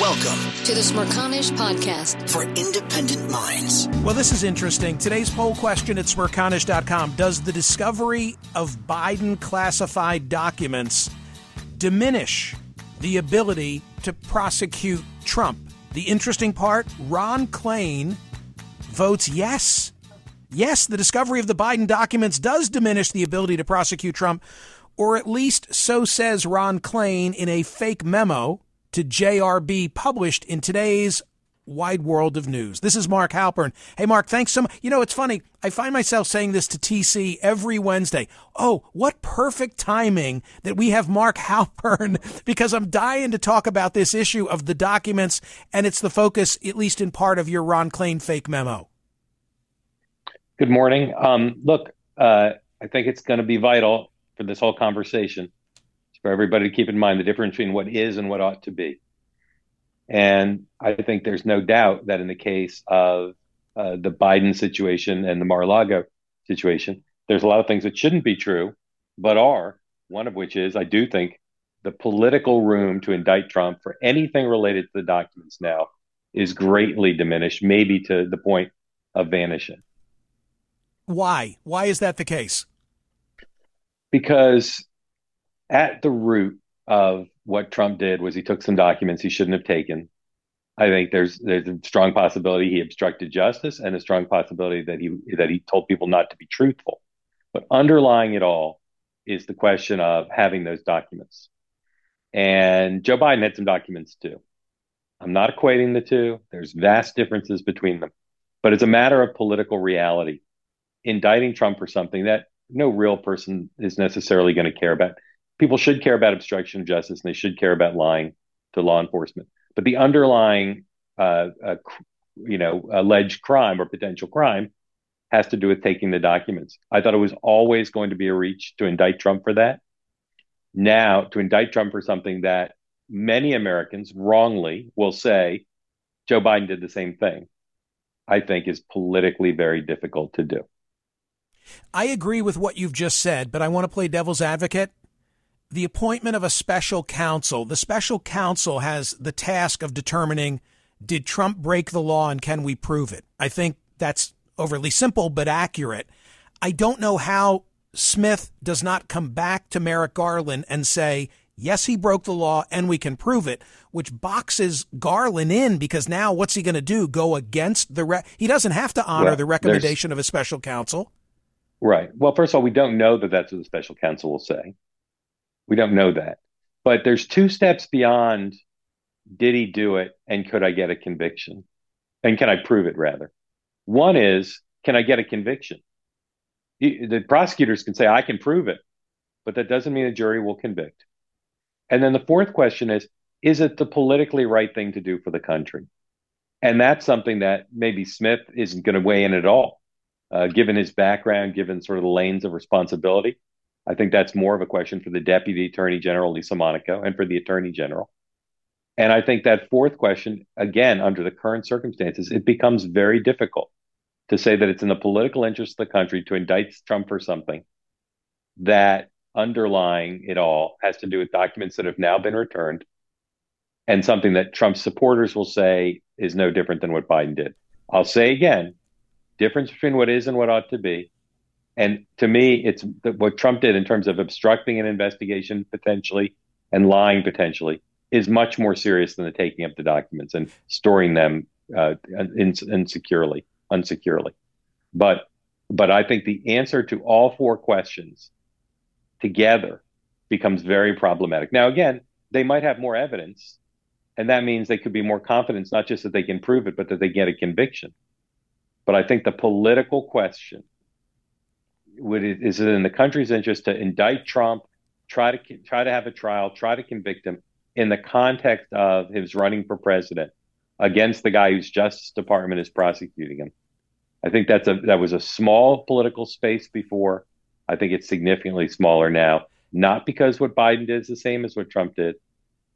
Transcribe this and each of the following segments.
Welcome to the Smerconish Podcast for independent minds. Well, this is interesting. Today's poll question at smerconish.com Does the discovery of Biden classified documents diminish the ability to prosecute Trump? The interesting part Ron Klain votes yes. Yes, the discovery of the Biden documents does diminish the ability to prosecute Trump, or at least so says Ron Klain in a fake memo to JRB published in today's wide world of news. This is Mark Halperin. Hey, Mark, thanks so much. You know, it's funny. I find myself saying this to TC every Wednesday. Oh, what perfect timing that we have Mark Halperin because I'm dying to talk about this issue of the documents, and it's the focus, at least in part, of your Ron Klain fake memo. Good morning. Um, look, uh, I think it's going to be vital for this whole conversation for everybody to keep in mind the difference between what is and what ought to be. And I think there's no doubt that in the case of uh, the Biden situation and the Mar-a-Lago situation, there's a lot of things that shouldn't be true, but are. One of which is I do think the political room to indict Trump for anything related to the documents now is greatly diminished, maybe to the point of vanishing. Why? Why is that the case? Because at the root of what Trump did was he took some documents he shouldn't have taken. I think there's there's a strong possibility he obstructed justice and a strong possibility that he that he told people not to be truthful. But underlying it all is the question of having those documents. And Joe Biden had some documents too. I'm not equating the two. There's vast differences between them. But it's a matter of political reality. Indicting Trump for something that no real person is necessarily going to care about people should care about obstruction of justice and they should care about lying to law enforcement. But the underlying, uh, uh, you know, alleged crime or potential crime has to do with taking the documents. I thought it was always going to be a reach to indict Trump for that. Now, to indict Trump for something that many Americans wrongly will say Joe Biden did the same thing, I think is politically very difficult to do. I agree with what you've just said, but I want to play devil's advocate the appointment of a special counsel. The special counsel has the task of determining did Trump break the law and can we prove it? I think that's overly simple but accurate. I don't know how Smith does not come back to Merrick Garland and say, yes, he broke the law and we can prove it, which boxes Garland in because now what's he going to do? Go against the re- he doesn't have to honor well, the recommendation of a special counsel. Right. Well, first of all, we don't know that that's what the special counsel will say. We don't know that. But there's two steps beyond did he do it and could I get a conviction? And can I prove it rather? One is can I get a conviction? The prosecutors can say, I can prove it, but that doesn't mean a jury will convict. And then the fourth question is is it the politically right thing to do for the country? And that's something that maybe Smith isn't going to weigh in at all, uh, given his background, given sort of the lanes of responsibility. I think that's more of a question for the Deputy Attorney General, Lisa Monaco, and for the Attorney General. And I think that fourth question, again, under the current circumstances, it becomes very difficult to say that it's in the political interest of the country to indict Trump for something that underlying it all has to do with documents that have now been returned and something that Trump's supporters will say is no different than what Biden did. I'll say again, difference between what is and what ought to be and to me, it's what Trump did in terms of obstructing an investigation potentially and lying potentially is much more serious than the taking of the documents and storing them uh, insecurely, unsecurely. But but I think the answer to all four questions together becomes very problematic. Now, again, they might have more evidence, and that means they could be more confident, not just that they can prove it, but that they get a conviction. But I think the political question would it, is it in the country's interest to indict Trump, try to try to have a trial, try to convict him in the context of his running for president against the guy whose Justice Department is prosecuting him? I think that's a that was a small political space before. I think it's significantly smaller now, not because what Biden did is the same as what Trump did,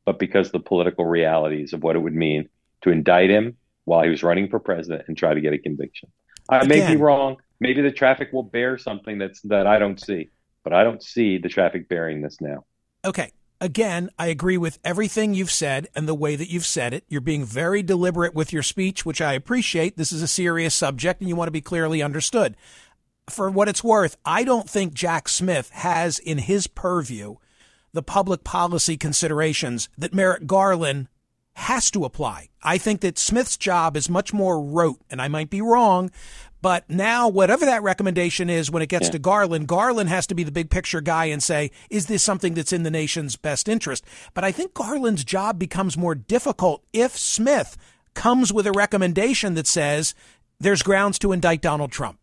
but because the political realities of what it would mean to indict him while he was running for president and try to get a conviction. I may be wrong. Maybe the traffic will bear something that's that I don't see, but I don't see the traffic bearing this now. Okay again, I agree with everything you've said and the way that you've said it. You're being very deliberate with your speech, which I appreciate. This is a serious subject and you want to be clearly understood. For what it's worth, I don't think Jack Smith has in his purview the public policy considerations that Merrick Garland has to apply. I think that Smith's job is much more rote, and I might be wrong, but now, whatever that recommendation is, when it gets yeah. to Garland, Garland has to be the big picture guy and say, is this something that's in the nation's best interest? But I think Garland's job becomes more difficult if Smith comes with a recommendation that says there's grounds to indict Donald Trump.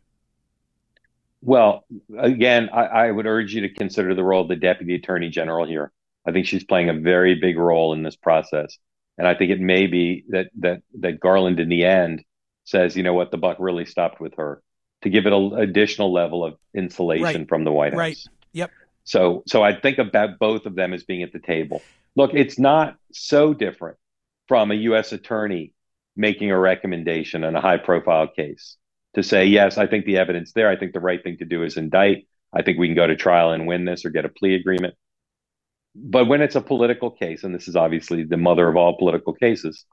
Well, again, I, I would urge you to consider the role of the deputy attorney general here. I think she's playing a very big role in this process. And I think it may be that that that Garland in the end says, you know what, the buck really stopped with her to give it an additional level of insulation right. from the White House. Right. Yep. So, so I think about both of them as being at the table. Look, it's not so different from a U.S. attorney making a recommendation in a high profile case to say, yes, I think the evidence there, I think the right thing to do is indict. I think we can go to trial and win this or get a plea agreement. But when it's a political case, and this is obviously the mother of all political cases,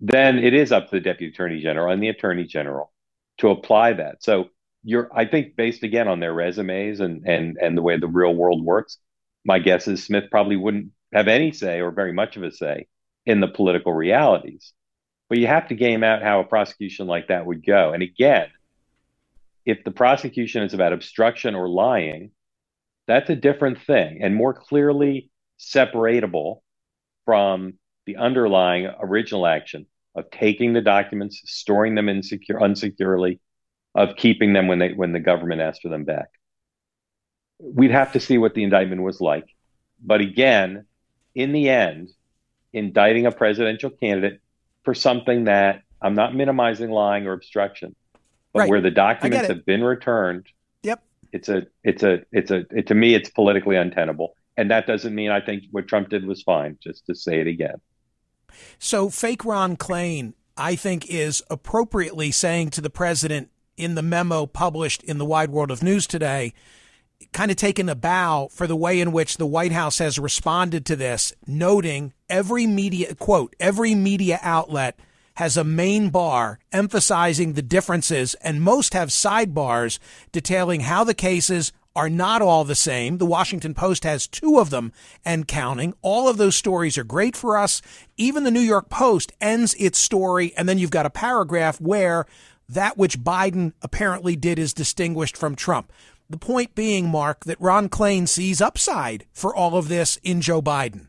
then it is up to the deputy attorney general and the attorney general to apply that. So you're, I think, based again on their resumes and and and the way the real world works, my guess is Smith probably wouldn't have any say or very much of a say in the political realities. But you have to game out how a prosecution like that would go. And again, if the prosecution is about obstruction or lying, that's a different thing and more clearly separatable from the underlying original action of taking the documents, storing them insecure, unsecurely, of keeping them when they when the government asked for them back. We'd have to see what the indictment was like. But again, in the end, indicting a presidential candidate for something that I'm not minimizing lying or obstruction, but right. where the documents have been returned. Yep. It's a it's a it's a it, to me it's politically untenable. And that doesn't mean I think what Trump did was fine, just to say it again. So fake Ron Klain, I think, is appropriately saying to the president in the memo published in the Wide World of News today, kind of taken a bow for the way in which the White House has responded to this, noting every media quote, every media outlet has a main bar emphasizing the differences and most have sidebars detailing how the cases are not all the same. The Washington Post has two of them and counting. All of those stories are great for us. Even the New York Post ends its story, and then you've got a paragraph where that which Biden apparently did is distinguished from Trump. The point being, Mark, that Ron Klain sees upside for all of this in Joe Biden.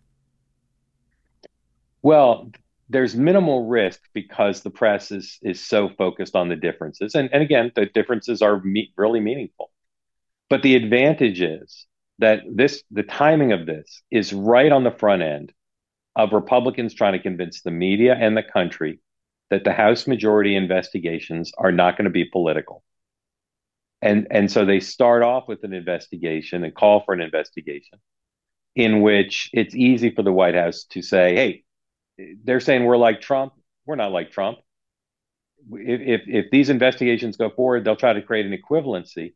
Well, there's minimal risk because the press is is so focused on the differences, and and again, the differences are me- really meaningful. But the advantage is that this the timing of this is right on the front end of Republicans trying to convince the media and the country that the House majority investigations are not going to be political. And and so they start off with an investigation and call for an investigation in which it's easy for the White House to say, hey, they're saying we're like Trump. We're not like Trump. If, if, if these investigations go forward, they'll try to create an equivalency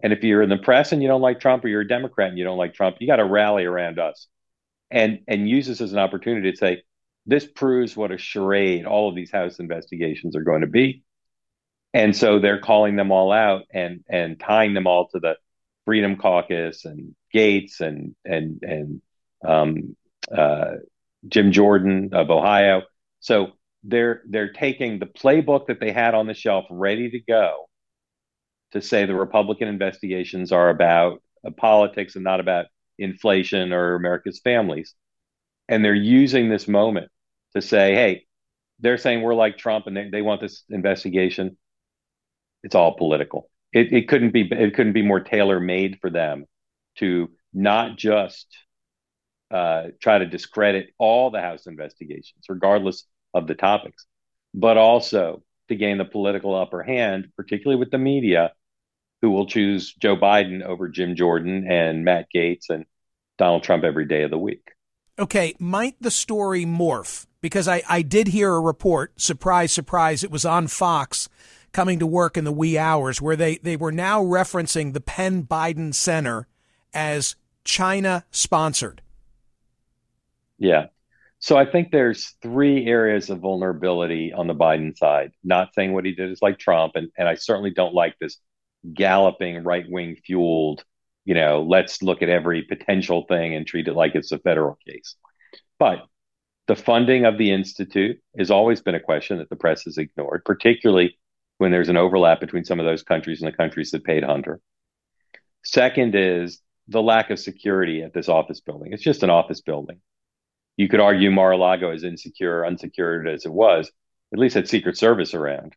and if you're in the press and you don't like Trump or you're a Democrat and you don't like Trump, you got to rally around us and and use this as an opportunity to say, this proves what a charade all of these House investigations are going to be. And so they're calling them all out and and tying them all to the Freedom Caucus and Gaetz and and and um, uh, Jim Jordan of Ohio. So they're they're taking the playbook that they had on the shelf ready to go to say the Republican investigations are about uh, politics and not about inflation or America's families. And they're using this moment to say, hey, they're saying we're like Trump and they, they want this investigation. It's all political. It, it couldn't be it couldn't be more tailor made for them to not just uh, try to discredit all the House investigations, regardless of the topics, but also to gain the political upper hand, particularly with the media, who will choose Joe Biden over Jim Jordan and Matt Gaetz and Donald Trump every day of the week. Okay, might the story morph? Because I, I did hear a report, surprise, surprise, it was on Fox coming to work in the wee hours, where they, they were now referencing the Penn Biden Center as China sponsored. Yeah. So I think there's three areas of vulnerability on the Biden side. Not saying what he did is like Trump, and, and I certainly don't like this galloping right wing fueled, you know, let's look at every potential thing and treat it like it's a federal case. But the funding of the Institute has always been a question that the press has ignored, particularly when there's an overlap between some of those countries and the countries that paid Hunter. Second is the lack of security at this office building. It's just an office building. You could argue Mar-a-Lago is insecure, unsecured as it was, at least had Secret Service around.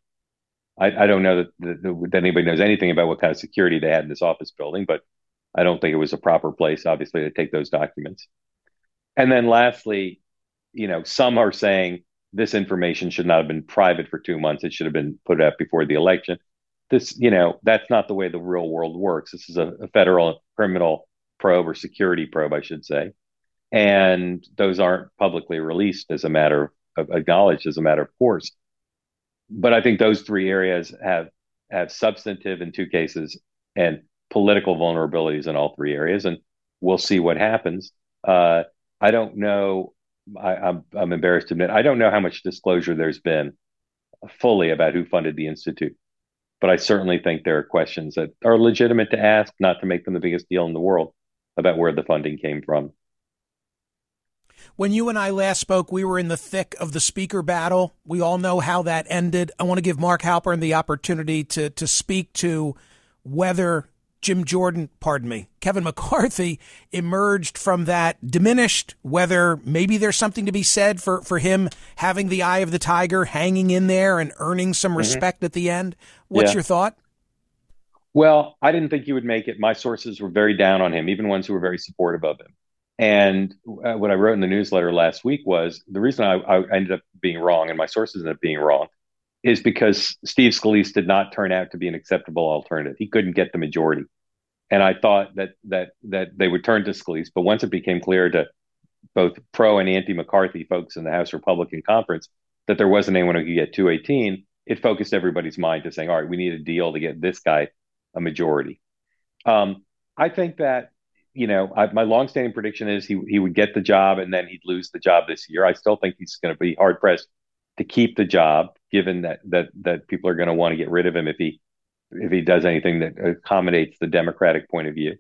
I, I don't know that, that, that, anybody knows anything about what kind of security they had in this office building, but I don't think it was a proper place, obviously, to take those documents. And then lastly, you know, some are saying this information should not have been private for two months. It should have been put out before the election. This, you know, that's not the way the real world works. This is a, a federal criminal probe or security probe, I should say. And those aren't publicly released as a matter of acknowledged as a matter of course but I think those three areas have have substantive in two cases and political vulnerabilities in all three areas, and we'll see what happens. Uh, I don't know. I, I'm I'm embarrassed to admit I don't know how much disclosure there's been fully about who funded the institute, but I certainly think there are questions that are legitimate to ask, not to make them the biggest deal in the world about where the funding came from. When you and I last spoke, we were in the thick of the speaker battle. We all know how that ended. I want to give Mark Halperin the opportunity to to speak to whether Jim Jordan, pardon me, Kevin McCarthy emerged from that diminished, whether maybe there's something to be said for, for him having the eye of the tiger, hanging in there and earning some mm-hmm. respect at the end. What's yeah. your thought? Well, I didn't think he would make it. My sources were very down on him, even ones who were very supportive of him. And uh, what I wrote in the newsletter last week was the reason I, I, ended up being wrong, and my sources ended up being wrong, is because Steve Scalise did not turn out to be an acceptable alternative. He couldn't get the majority, and I thought that that that they would turn to Scalise. But once it became clear to both pro and anti McCarthy folks in the House Republican Conference that there wasn't anyone who could get 218, it focused everybody's mind to saying, all right, we need a deal to get this guy a majority. Um, I think that you know, I, my longstanding prediction is he he would get the job and then he'd lose the job this year. I still think he's going to be hard pressed to keep the job, given that that that people are going to want to get rid of him if he if he does anything that accommodates the Democratic point of view.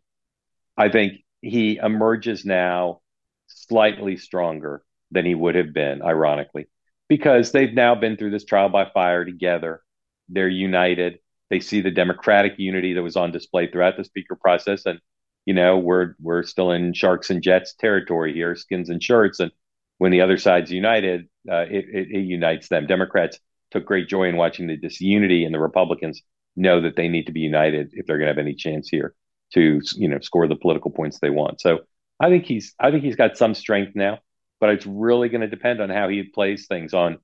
I think he emerges now slightly stronger than he would have been, ironically, because they've now been through this trial by fire together. They're united. They see the democratic unity that was on display throughout the speaker process, and you know, we're we're still in sharks and jets territory here, skins and shirts. And when the other side's united, uh, it, it, it unites them. Democrats took great joy in watching the disunity, and the Republicans know that they need to be united if they're going to have any chance here to you know score the political points they want. So I think he's I think he's got some strength now, but it's really going to depend on how he plays things on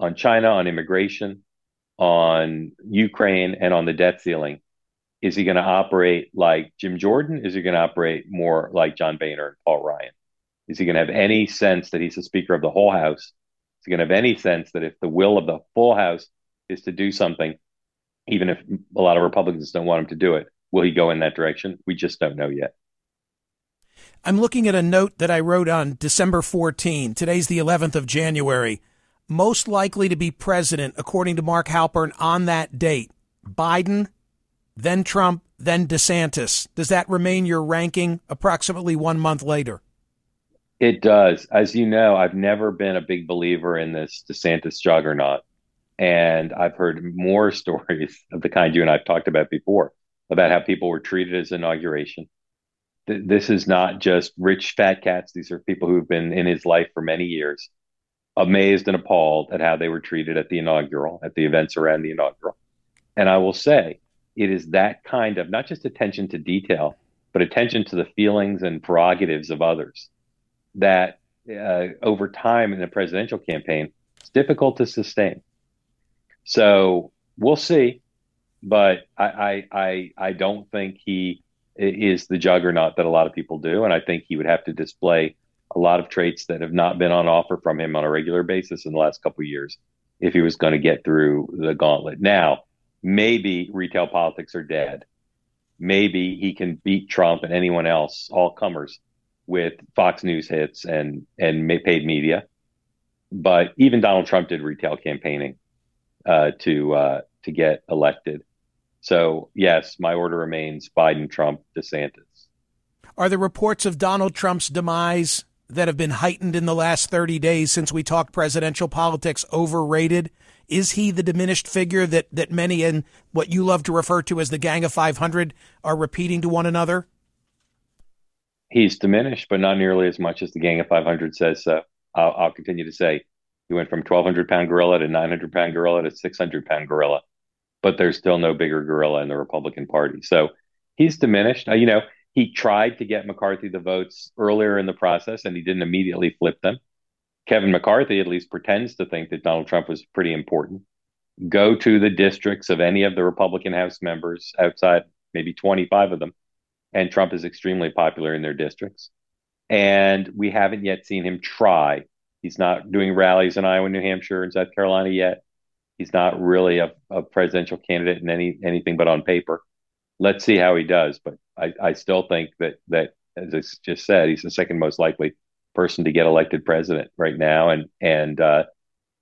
on China, on immigration, on Ukraine, and on the debt ceiling. Is he going to operate like Jim Jordan? Is he going to operate more like John Boehner and Paul Ryan? Is he going to have any sense that he's the Speaker of the whole House? Is he going to have any sense that if the will of the full House is to do something, even if a lot of Republicans don't want him to do it, will he go in that direction? We just don't know yet. I'm looking at a note that I wrote on December 14. Today's the 11th of January. Most likely to be president, according to Mark Halperin, on that date Biden, then Trump, then DeSantis. Does that remain your ranking approximately one month later? It does. As you know, I've never been a big believer in this DeSantis juggernaut. And I've heard more stories of the kind you and I've talked about before about how people were treated as inauguration. This is not just rich fat cats. These are people who've been in his life for many years, amazed and appalled at how they were treated at the inaugural, at the events around the inaugural. And I will say, it is that kind of not just attention to detail, but attention to the feelings and prerogatives of others that uh, over time in a presidential campaign, it's difficult to sustain. So we'll see, but I, I I I don't think he is the juggernaut that a lot of people do, and I think he would have to display a lot of traits that have not been on offer from him on a regular basis in the last couple of years if he was going to get through the gauntlet. Now, maybe retail politics are dead. Maybe he can beat Trump and anyone else, all comers, with Fox News hits and and paid media. But even Donald Trump did retail campaigning uh, to uh, to get elected. So yes, my order remains Biden, Trump, DeSantis. Are the reports of Donald Trump's demise that have been heightened in the last 30 days since we talked presidential politics overrated? Is he the diminished figure that, that many in what you love to refer to as the Gang of 500 are repeating to one another? He's diminished, but not nearly as much as the Gang of 500 says so. I'll, I'll continue to say he went from 1,200 pound gorilla to 900 pound gorilla to 600 pound gorilla, but there's still no bigger gorilla in the Republican Party. So he's diminished. Uh, you know, he tried to get McCarthy the votes earlier in the process and he didn't immediately flip them. Kevin McCarthy at least pretends to think that Donald Trump was pretty important. Go to the districts of any of the Republican House members outside, maybe 25 of them, and Trump is extremely popular in their districts. And we haven't yet seen him try He's not doing rallies in Iowa, New Hampshire, and South Carolina yet. He's not really a, a presidential candidate in any anything but on paper. Let's see how he does. But I, I still think that that as I just said, he's the second most likely person to get elected president right now, and and uh,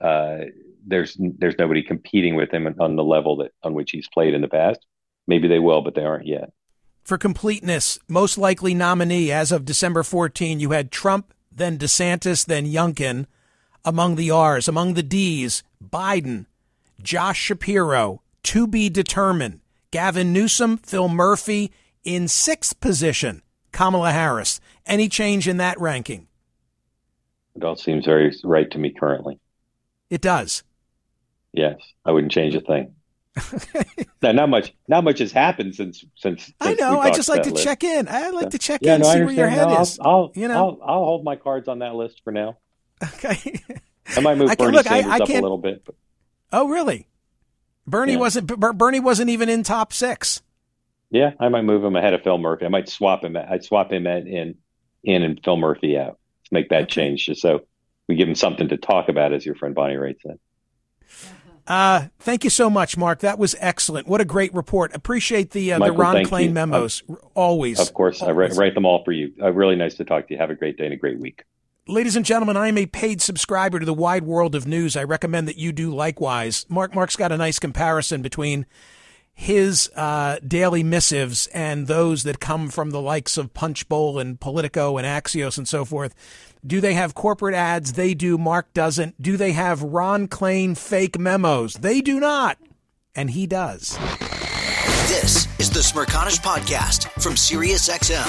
uh, there's there's nobody competing with him on the level that on which he's played in the past. Maybe they will, but they aren't yet. For completeness, most likely nominee as of December 14, you had Trump, then DeSantis, then Youngkin. Among the R's, among the D's, Biden, Josh Shapiro, to be determined. Gavin Newsom, Phil Murphy in sixth position, Kamala Harris. Any change in that ranking? It all seems very right to me currently. It does. Yes, I wouldn't change a thing. now, not much. Not much has happened since since. since I know. I just like to list. check in. I like to check yeah, in, no, see where your head no, is. I'll, I'll, you know, I'll, I'll, hold my cards on that list for now. Okay. I might move I Bernie look, Sanders I, I up a little bit. But... Oh, really? Bernie yeah. wasn't. Bernie wasn't even in top six. Yeah, I might move him ahead of Phil Murphy. I might swap him. I'd swap him in in and Phil Murphy out. Let's make that change just so we give him something to talk about, as your friend Bonnie Raitt said. Uh, thank you so much, Mark. That was excellent. What a great report. Appreciate the uh, Michael, the Ron Klain memos. Uh, always. Of course. Always. I write, write, them all for you. Uh, really nice to talk to you. Have a great day and a great week. Ladies and gentlemen, I am a paid subscriber to the wide world of news. I recommend that you do likewise. Mark Mark's got a nice comparison between his uh, daily missives and those that come from the likes of Punchbowl and Politico and Axios and so forth. Do they have corporate ads? They do. Mark doesn't. Do they have Ron Klain fake memos? They do not. And he does. This is the Smerconish Podcast from SiriusXM.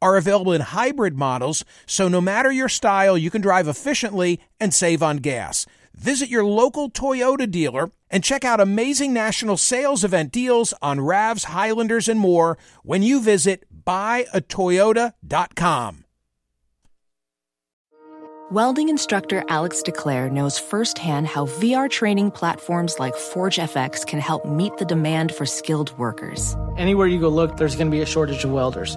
are available in hybrid models, so no matter your style, you can drive efficiently and save on gas. Visit your local Toyota dealer and check out amazing national sales event deals on RAVs, Highlanders, and more when you visit buyatoyota.com. Welding instructor Alex DeClaire knows firsthand how VR training platforms like ForgeFX can help meet the demand for skilled workers. Anywhere you go look, there's going to be a shortage of welders.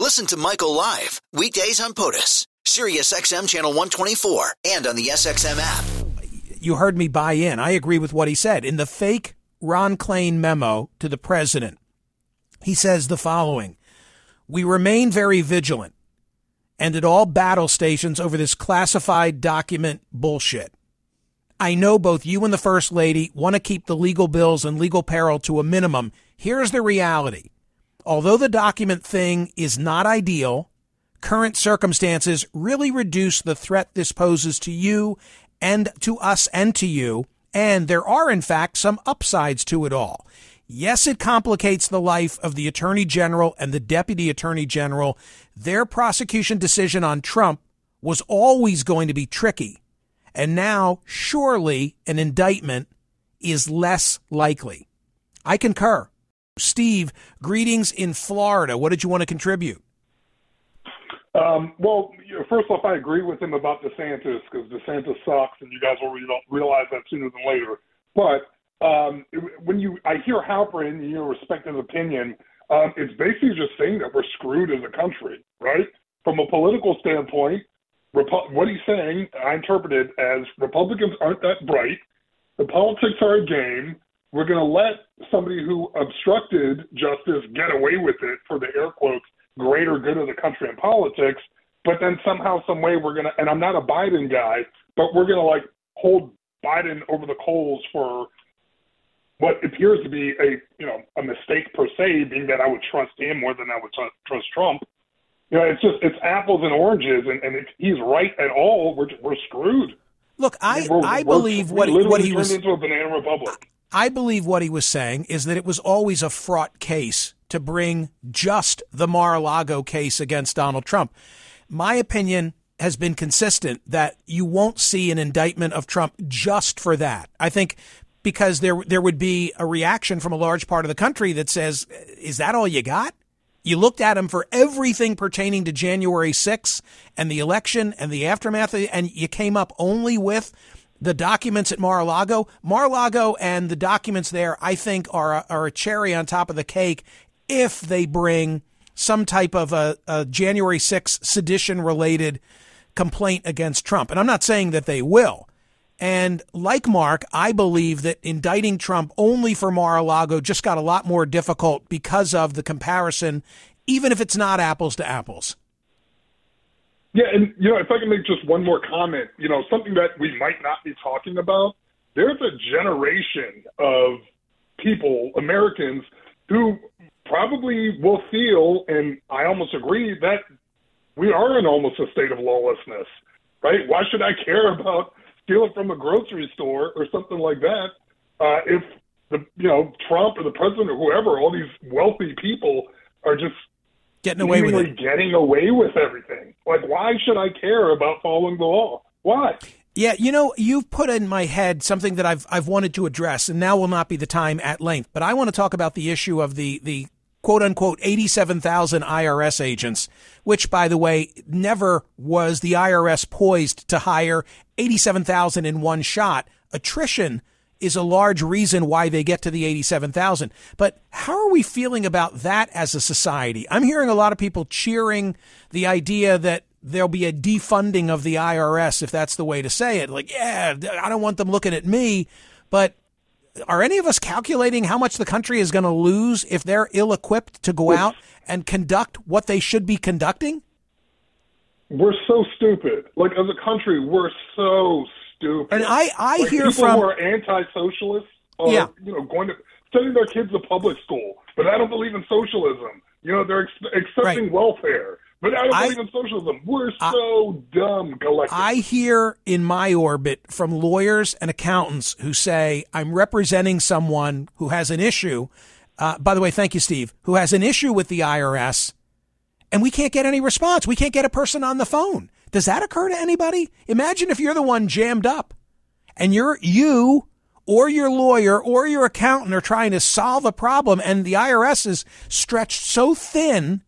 Listen to Michael live weekdays on POTUS, Sirius XM channel 124, and on the SXM app. You heard me buy in. I agree with what he said. In the fake Ron Klain memo to the president, he says the following We remain very vigilant and at all battle stations over this classified document bullshit. I know both you and the First Lady want to keep the legal bills and legal peril to a minimum. Here's the reality although the document thing is not ideal, current circumstances really reduce the threat this poses to you and to us and to you. And there are, in fact, some upsides to it all. Yes, it complicates the life of the Attorney General and the Deputy Attorney General. Their prosecution decision on Trump was always going to be tricky. And now, surely, an indictment is less likely. I concur. Steve, greetings in Florida. What did you want to contribute? Um, well, first off, I agree with him about DeSantis because DeSantis sucks, and you guys will realize that sooner than later. But um, when you, I hear Halperin, you know, respect his opinion. Um, it's basically just saying that we're screwed as a country, right? From a political standpoint, Repu- what he's saying, I interpret it as Republicans aren't that bright. The politics are a game we're going to let somebody who obstructed justice get away with it for the air quotes greater good of the country and politics, but then somehow, some way, we're going to. And I'm not a Biden guy, but we're going to like hold Biden over the coals for what appears to be a you know a mistake per se, being that I would trust him more than I would t- trust Trump. You know, it's just it's apples and oranges, and, and if he's right at all, we're we're screwed. Look, I I believe what what he was into a banana republic. I believe what he was saying is that it was always a fraught case to bring just the Mar-a-Lago case against Donald Trump. My opinion has been consistent that you won't see an indictment of Trump just for that. I think because there there would be a reaction from a large part of the country that says, "Is that all you got?" You looked at him for everything pertaining to January 6th and the election and the aftermath, and you came up only with the documents at Mar-a-Lago. Mar-a-Lago and the documents there, I think, are a, are a cherry on top of the cake if they bring some type of a, a January 6th sedition related complaint against Trump. And I'm not saying that they will. And like Mark, I believe that indicting Trump only for Mar-a-Lago just got a lot more difficult because of the comparison, even if it's not apples to apples. Yeah, and you know, if I can make just one more comment, you know, something that we might not be talking about, there's a generation of people, Americans, who probably will feel, and I almost agree, that we are in almost a state of lawlessness, right? Why should I care about stealing from a grocery store or something like that uh, if the you know Trump or the president or whoever, all these wealthy people are just getting away with it. Getting away with everything. Like, why should I care about following the law? Why? Yeah, you know, you've put in my head something that I've I've wanted to address, and now will not be the time at length. But I want to talk about the issue of the the quote unquote 87,000 IRS agents, which, by the way, never was the IRS poised to hire 87,000 in one shot. Attrition is a large reason why they get to the 87,000. But how are we feeling about that as a society? I'm hearing a lot of people cheering the idea that there'll be a defunding of the IRS, if that's the way to say it. Like, yeah, I don't want them looking at me. But are any of us calculating how much the country is going to lose if they're ill equipped to go out and conduct what they should be conducting? We're so stupid. Like as a country, we're so stupid. And I, I like, hear people from who are anti-socialists are, Yeah. you know, going to sending their kids to public school, but I don't believe in socialism. You know, they're ex- accepting welfare, but I don't I- believe in socialism. We're so dumb collectively. I hear in my orbit from lawyers and accountants who say, I'm representing someone who has an issue. Uh, by the way, thank you, Steve, who has an issue with the IRS, and we can't get any response. We can't get a person on the phone. Does that occur to anybody? Imagine if you're the one jammed up and you're you or your lawyer or your accountant are trying to solve a problem and the IRS is stretched so thin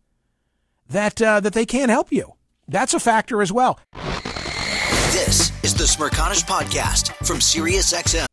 that uh, that they can't help you. That's a factor as well. This is the Smerconish Podcast from SiriusXM.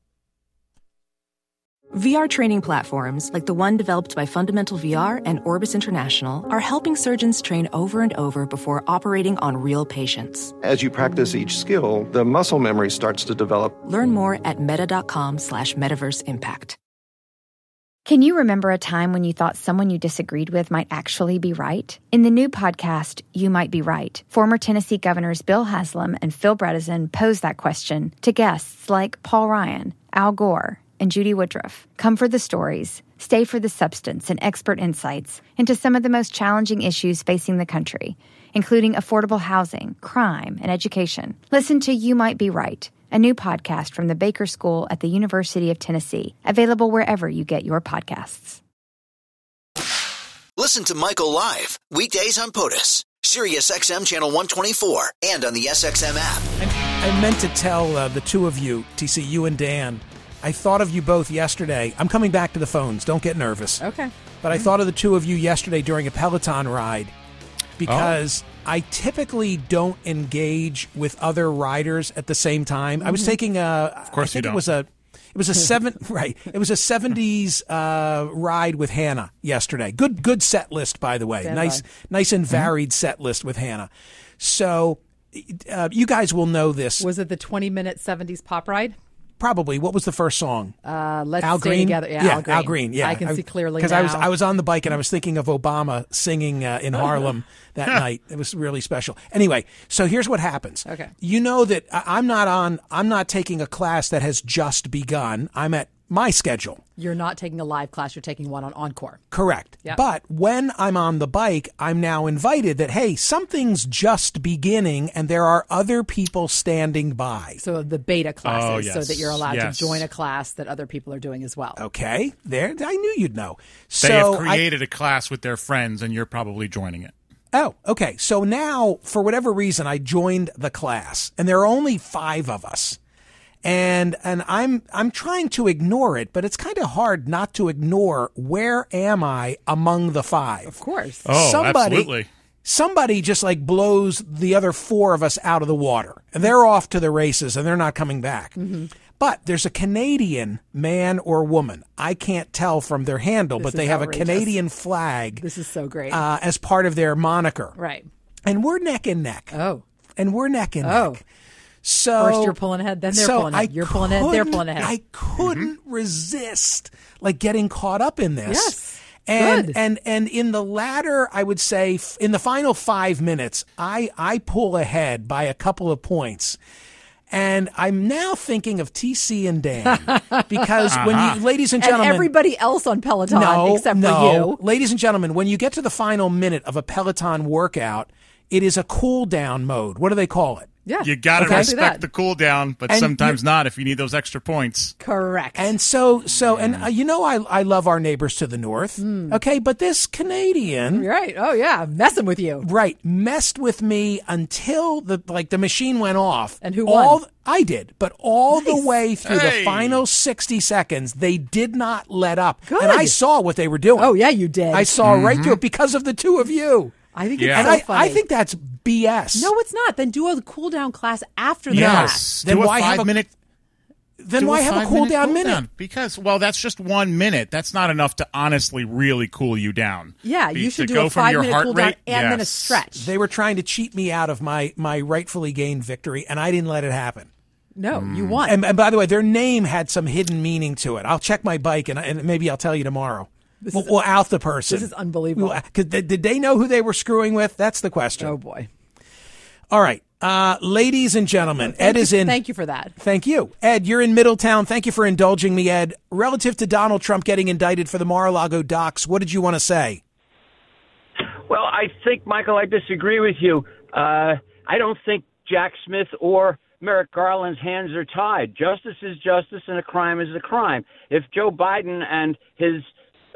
VR training platforms, like the one developed by Fundamental VR and Orbis International, are helping surgeons train over and over before operating on real patients. As you practice each skill, the muscle memory starts to develop. Learn more at meta.com slash metaverse impact. Can you remember a time when you thought someone you disagreed with might actually be right? In the new podcast, You Might Be Right, former Tennessee governors Bill Haslam and Phil Bredesen pose that question to guests like Paul Ryan, Al Gore, and Judy Woodruff. Come for the stories, stay for the substance and expert insights into some of the most challenging issues facing the country, including affordable housing, crime, and education. Listen to You Might Be Right, a new podcast from the Baker School at the University of Tennessee, available wherever you get your podcasts. Listen to Michael live weekdays on POTUS, SiriusXM channel 124, and on the SXM app. I meant to tell uh, the two of you, TC, you and Dan, I thought of you both yesterday. I'm coming back to the phones. Don't get nervous. Okay. But I thought of the two of you yesterday during a Peloton ride because I typically don't engage with other riders at the same time. I was Mhm. taking a. Of course I think you it was a. It was a seven right. It was a seventies uh, ride with Hannah yesterday. Good good set list by the way. Stand nice by. nice and varied set list with Hannah. So uh, you guys will know this. Was it the 20 minute 70s pop ride? Probably. What was the first song? Uh, let's Al stay Green. together. Yeah, Al Green. Yeah, I can see clearly because I was. I was on the bike and I was thinking of Obama singing uh, in Harlem that night. It was really special. Anyway, so here's what happens. Okay. You know that I'm not on. I'm not taking a class that has just begun. I'm at my schedule. You're not taking a live class, you're taking one on Encore. Correct. Yeah. But when I'm on the bike, I'm now invited that, hey, something's just beginning and there are other people standing by. So the beta oh, classes, Oh, so that you're allowed Yes. to join a class that other people are doing as well. Okay. There, I knew you'd know. So they have created a class with their friends, and you're probably joining it. Oh, okay. So now, for whatever reason, I joined the class, and there are only five of us, and and I'm I'm trying to ignore it, but it's kind of hard not to ignore. Where am I among the five? Of course. Oh, somebody, absolutely. Somebody just like blows the other four of us out of the water, and they're off to the races, and they're not coming back. Mm-hmm. But there's a Canadian man or woman. I can't tell from their handle, This but they have outrageous. a Canadian flag This is so great. uh, as part of their moniker. right. And we're neck and neck. Oh. And we're neck and Oh. neck. So First you're pulling ahead, then they're so pulling ahead. I You're pulling ahead, they're pulling ahead. I couldn't resist like getting caught up in this. Yes. And Good. and and in the latter, I would say in the final five minutes, I I pull ahead by a couple of points. And I'm now thinking of TC and Dan because when Uh-huh. you, ladies and And gentlemen, everybody else on Peloton no, except no. for you. Ladies and gentlemen, when you get to the final minute of a Peloton workout, it is a cool down mode. What do they call it? Yeah. You got to Okay. respect the cool down, but And sometimes you- not if you need those extra points. Correct. And so, so, and uh, you know, I I love our neighbors to the north. Hmm. Okay, but this Canadian, right? Oh yeah, messing with you. right, messed with me until the like the machine went off. And who all won? I did, but all the way through Hey. the final sixty seconds, they did not let up. Good. And I saw what they were doing. Oh yeah, you did. I saw right through it because of the two of you. I think Yeah. it's so I, funny. I think that's BS. no, it's not. Then do a cool down class after the Yes. class. Then do why a have a- minute Then do why have a five cool down minute? cooldown? Because well, that's just one minute. That's not enough to honestly really cool you down. Yeah, Be- you should do go a from five your minute heart cool down rate, and then a stretch. They were trying to cheat me out of my my rightfully gained victory, and I didn't let it happen. No, Mm. you won. And, and by the way, their name had some hidden meaning to it. I'll check my bike, and, and maybe I'll tell you tomorrow. We'll, we'll out the person. this is unbelievable. We'll- did they know who they were screwing with? That's the question. oh boy. All right, uh, ladies and gentlemen, Ed Thank is in. Thank you for that. Thank you. Ed, you're in Middletown. Thank you for indulging me, Ed. Relative to Donald Trump getting indicted for the Mar-a-Lago docs, what did you want to say? Well, I think, Michael, I disagree with you. Uh, I don't think Jack Smith or Merrick Garland's hands are tied. Justice is justice, and a crime is a crime. If Joe Biden and his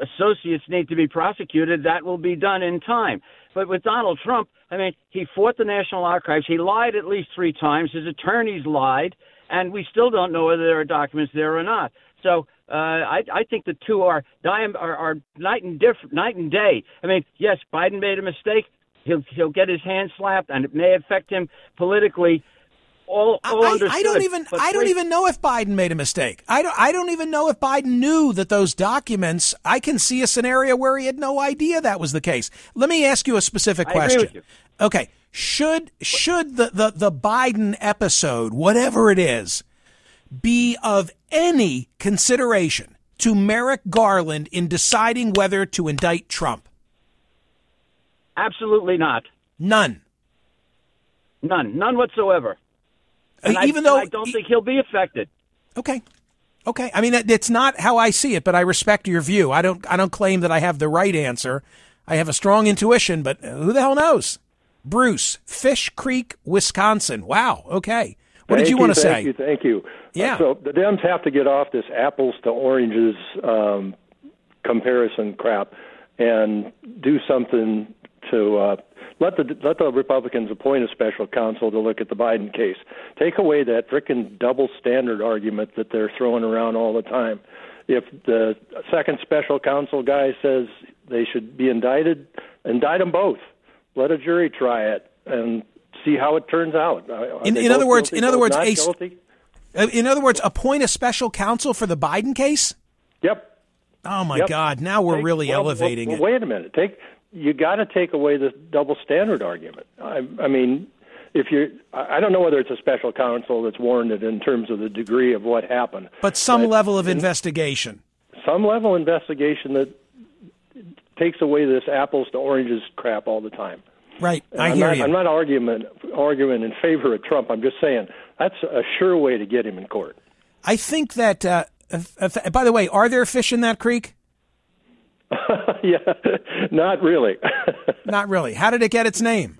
associates need to be prosecuted, that will be done in time. But with Donald Trump, I mean, he fought the National Archives. He lied at least three times. His attorneys lied, and we still don't know whether there are documents there or not. So uh, I, I think the two are, are are night and diff- night and day. I mean, yes, Biden made a mistake. He'll he'll get his hand slapped, and it may affect him politically. All, all I, I don't even I don't wait- even know if Biden made a mistake. I don't I don't even know if Biden knew that those documents. I can see a scenario where he had no idea that was the case. Let me ask you a specific I question. Okay, should should the, the the Biden episode, whatever it is, be of any consideration to Merrick Garland in deciding whether to indict Trump? Absolutely not. None. None. None whatsoever. And I- Uh, even and though I don't think he'll be affected. Okay. Okay. I mean, it's not how I see it, but I respect your view. I don't. I don't claim that I have the right answer. I have a strong intuition, but who the hell knows? Bruce, Fish Creek, Wisconsin. Wow. Okay. What did Thank you want to thank say? You, thank you. Yeah. Uh, so the Dems have to get off this apples to oranges um, comparison crap and do something to uh, let the let the Republicans appoint a special counsel to look at the Biden case. Take away that frickin' double standard argument that they're throwing around all the time. If the second special counsel guy says they should be indicted, indict them both. Let a jury try it and see how it turns out. In- in other words- in other words, not a s- guilty? Uh, In other words, appoint a special counsel for the Biden case. Yep. Oh my Yep. God! Now we're Take- really well, elevating well, it. Wait a minute. Take you got to take away the double standard argument. I, I mean, if you, I don't know whether it's a special counsel that's warranted in terms of the degree of what happened. But some level of investigation. Some level of investigation that takes away this apples to oranges crap all the time. Right. And I I'm hear not, you. I'm not arguing arguing in favor of Trump. I'm just saying that's a sure way to get him in court. I think that. Uh, if- if- by the way, are there fish in that creek? yeah, not really. Not really. How did it get its name?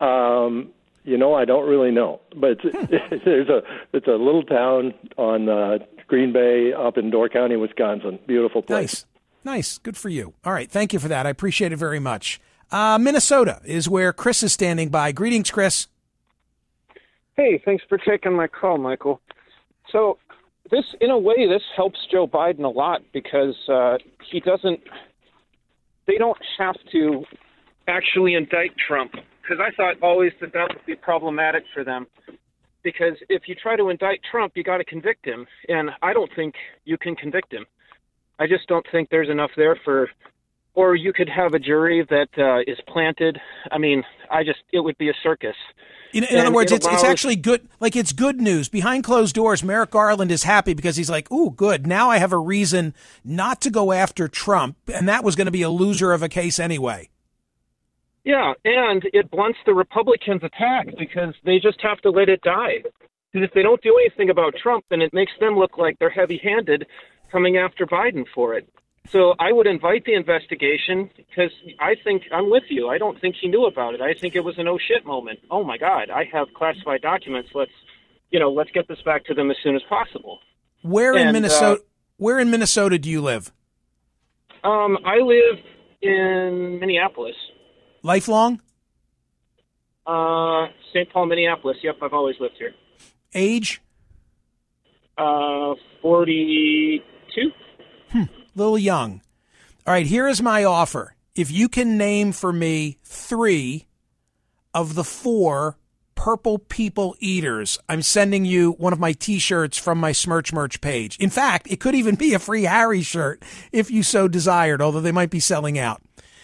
Um, you know, I don't really know, but it's, there's a it's a little town on uh, Green Bay up in Door County, Wisconsin. Beautiful place. Nice. Nice. Good for you. All right. Thank you for that. I appreciate it very much. Uh, Minnesota is where Chris is standing by. Greetings, Chris. Hey, thanks for taking my call, Michael. So, this, in a way, this helps Joe Biden a lot because uh, he doesn't, they don't have to actually indict Trump. Because I thought always that that would be problematic for them. Because if you try to indict Trump, you got to convict him. And I don't think you can convict him. I just don't think there's enough there for, or you could have a jury that uh, is planted. I mean, I just, it would be a circus. In, in other words, it it's, it's actually good. Like it's good news behind closed doors. Merrick Garland is happy because he's like, "Ooh, good. Now I have a reason not to go after Trump, and that was going to be a loser of a case anyway." Yeah, and it blunts the Republicans' attack because they just have to let it die. Because if they don't do anything about Trump, then it makes them look like they're heavy handed coming after Biden for it. So I would invite the investigation because I think I'm with you. I don't think he knew about it. I think it was an oh shit moment. Oh my God, I have classified documents. Let's, you know, let's get this back to them as soon as possible. Where in And, uh, Minnesota? where in Minnesota do you live? Um, I live in Minneapolis, Lifelong? uh, St. Paul, Minneapolis. Yep, I've always lived here. Age? Uh, forty-two. Little young. All right, here is my offer. If you can name for me three of the four purple people eaters, I'm sending you one of my t-shirts from my Smirch Merch page. In fact, it could even be a free Harry shirt if you so desired, although they might be selling out.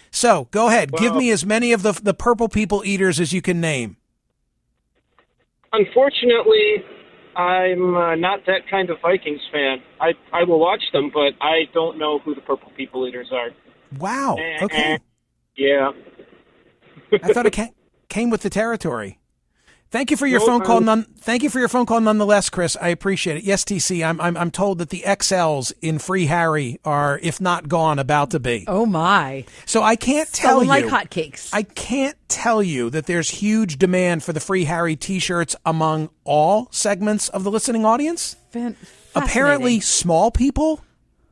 So go ahead, give me as many of the the purple people eaters as you can name. Unfortunately, I'm uh, not that kind of Vikings fan. I I will watch them, but I don't know who the Purple People Eaters are. Wow. Okay. Yeah. I thought it came with the territory. Thank you for your Nope, phone call. None, thank you for your phone call, nonetheless, Chris. I appreciate it. Yes, TC. I'm, I'm I'm told that the XLs in Free Harry are, if not gone, about to be. Oh my! So I can't tell Selling you like hotcakes. I can't tell you that there's huge demand for the Free Harry T-shirts among all segments of the listening audience. Fan- Apparently, small people,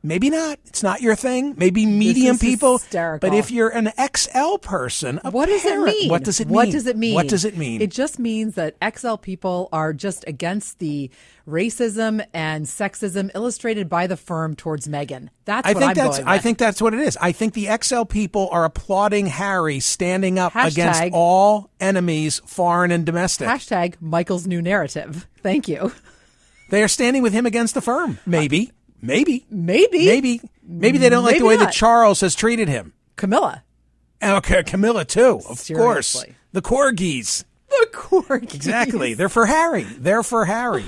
maybe not. It's not your thing. Maybe medium people. hysterical. But if you're an XL person, What does it mean? What does it mean? What does it mean? What does it mean? It just means that XL people are just against the racism and sexism illustrated by the firm towards Meghan. That's I what think I'm that's going I think that's what it is. I think the XL people are applauding Harry standing up Hashtag- against all enemies, foreign and domestic. Hashtag Michael's new narrative. Thank you. They are standing with him against the firm. Maybe. Maybe. Maybe. Maybe. Maybe they don't like the Maybe way that. Charles has treated him. Camilla. Okay, Camilla too, of course. Seriously. The corgis. The corgis. Exactly. They're for Harry. They're for Harry.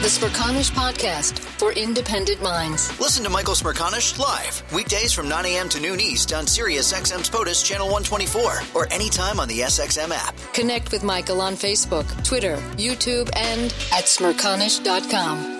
The Smerconish Podcast for independent minds. Listen to Michael Smerconish live weekdays from 9 a.m. to noon East on Sirius XM's POTUS Channel 124 or anytime on the SXM app. Connect with Michael on Facebook, Twitter, YouTube, and at smerconish.com.